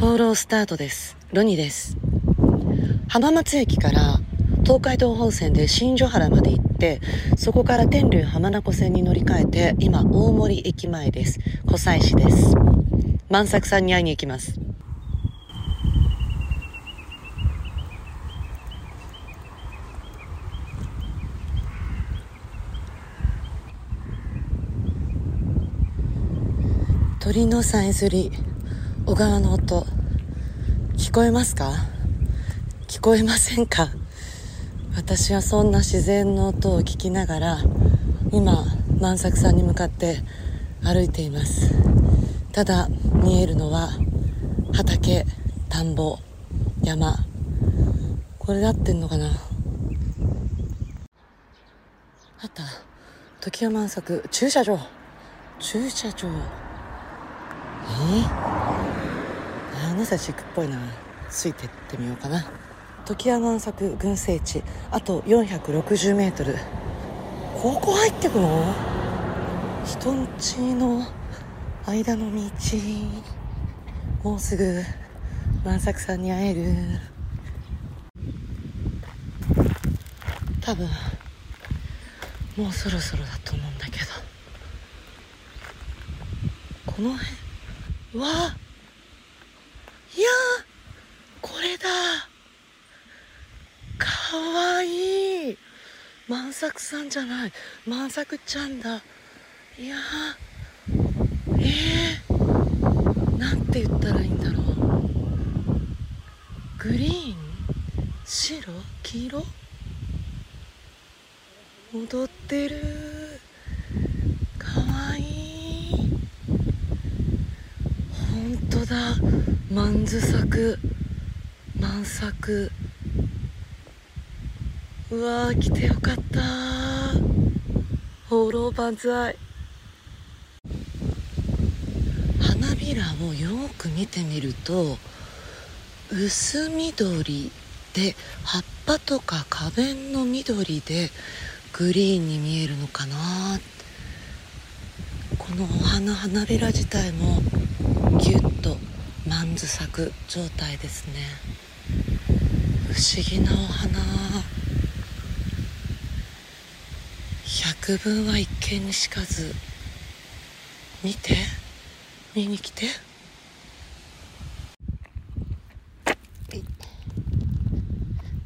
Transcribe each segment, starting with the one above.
放浪スタートです。ロニです。浜松駅から東海道本線で新所原まで行って、そこから天竜浜名湖線に乗り換えて、今大森駅前です。湖西市です。万作さんに会いに行きます。鳥のさえずり、小川の音、聞こえますか？聞こえませんか？私はそんな自然の音を聞きながら今万作さんに向かって歩いています。ただ見えるのは畑田んぼ山。これで合ってんのかな？あった。時は満作。駐車場。駐車場。え？ー、アナサチックっぽいなついてってみようかな。時山満作群生地。あと 460m ここ入ってくの？人んちの間の道。もうすぐ万作さんに会える。多分。もうそろそろだと思うんだけど。この辺？うわいやこれだかわい。い万作さんじゃない。万作ちゃんだ。いやえー、なんて言ったらいいんだろう。グリーン？白？黄色？踊ってる。かわい。い本当だ。万図作。満作。うわー来てよかった放浪万歳。花びらをよく見てみると薄緑で葉っぱとか花弁の緑でグリーンに見えるのかなこのお花花びら自体もギュッと万図咲く状態ですね。不思議なお花百聞は一見にしかず。見て。見に来て。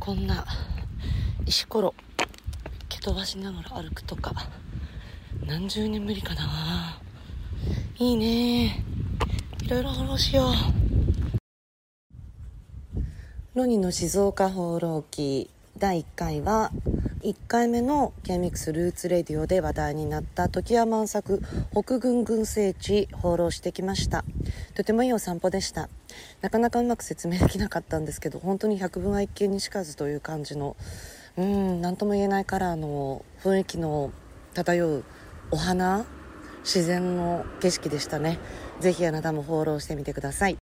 こんな石ころ。蹴飛ばしながら歩くとか。何十年ぶりかな。いいね。いろいろフォローしよう。ロニの静岡放浪記。第1回は1回目の K-MIX ルーツレディオで話題になった時山満作北軍群生地放浪してきました。とてもいいお散歩でした。なかなかうまく説明できなかったんですけど本当に百聞は一見にしかずという感じのうん何とも言えないカラーの雰囲気の漂うお花自然の景色でしたね。ぜひあなたも放浪してみてください。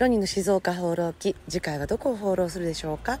ロニーの静岡放浪記次回はどこを放浪するでしょうか？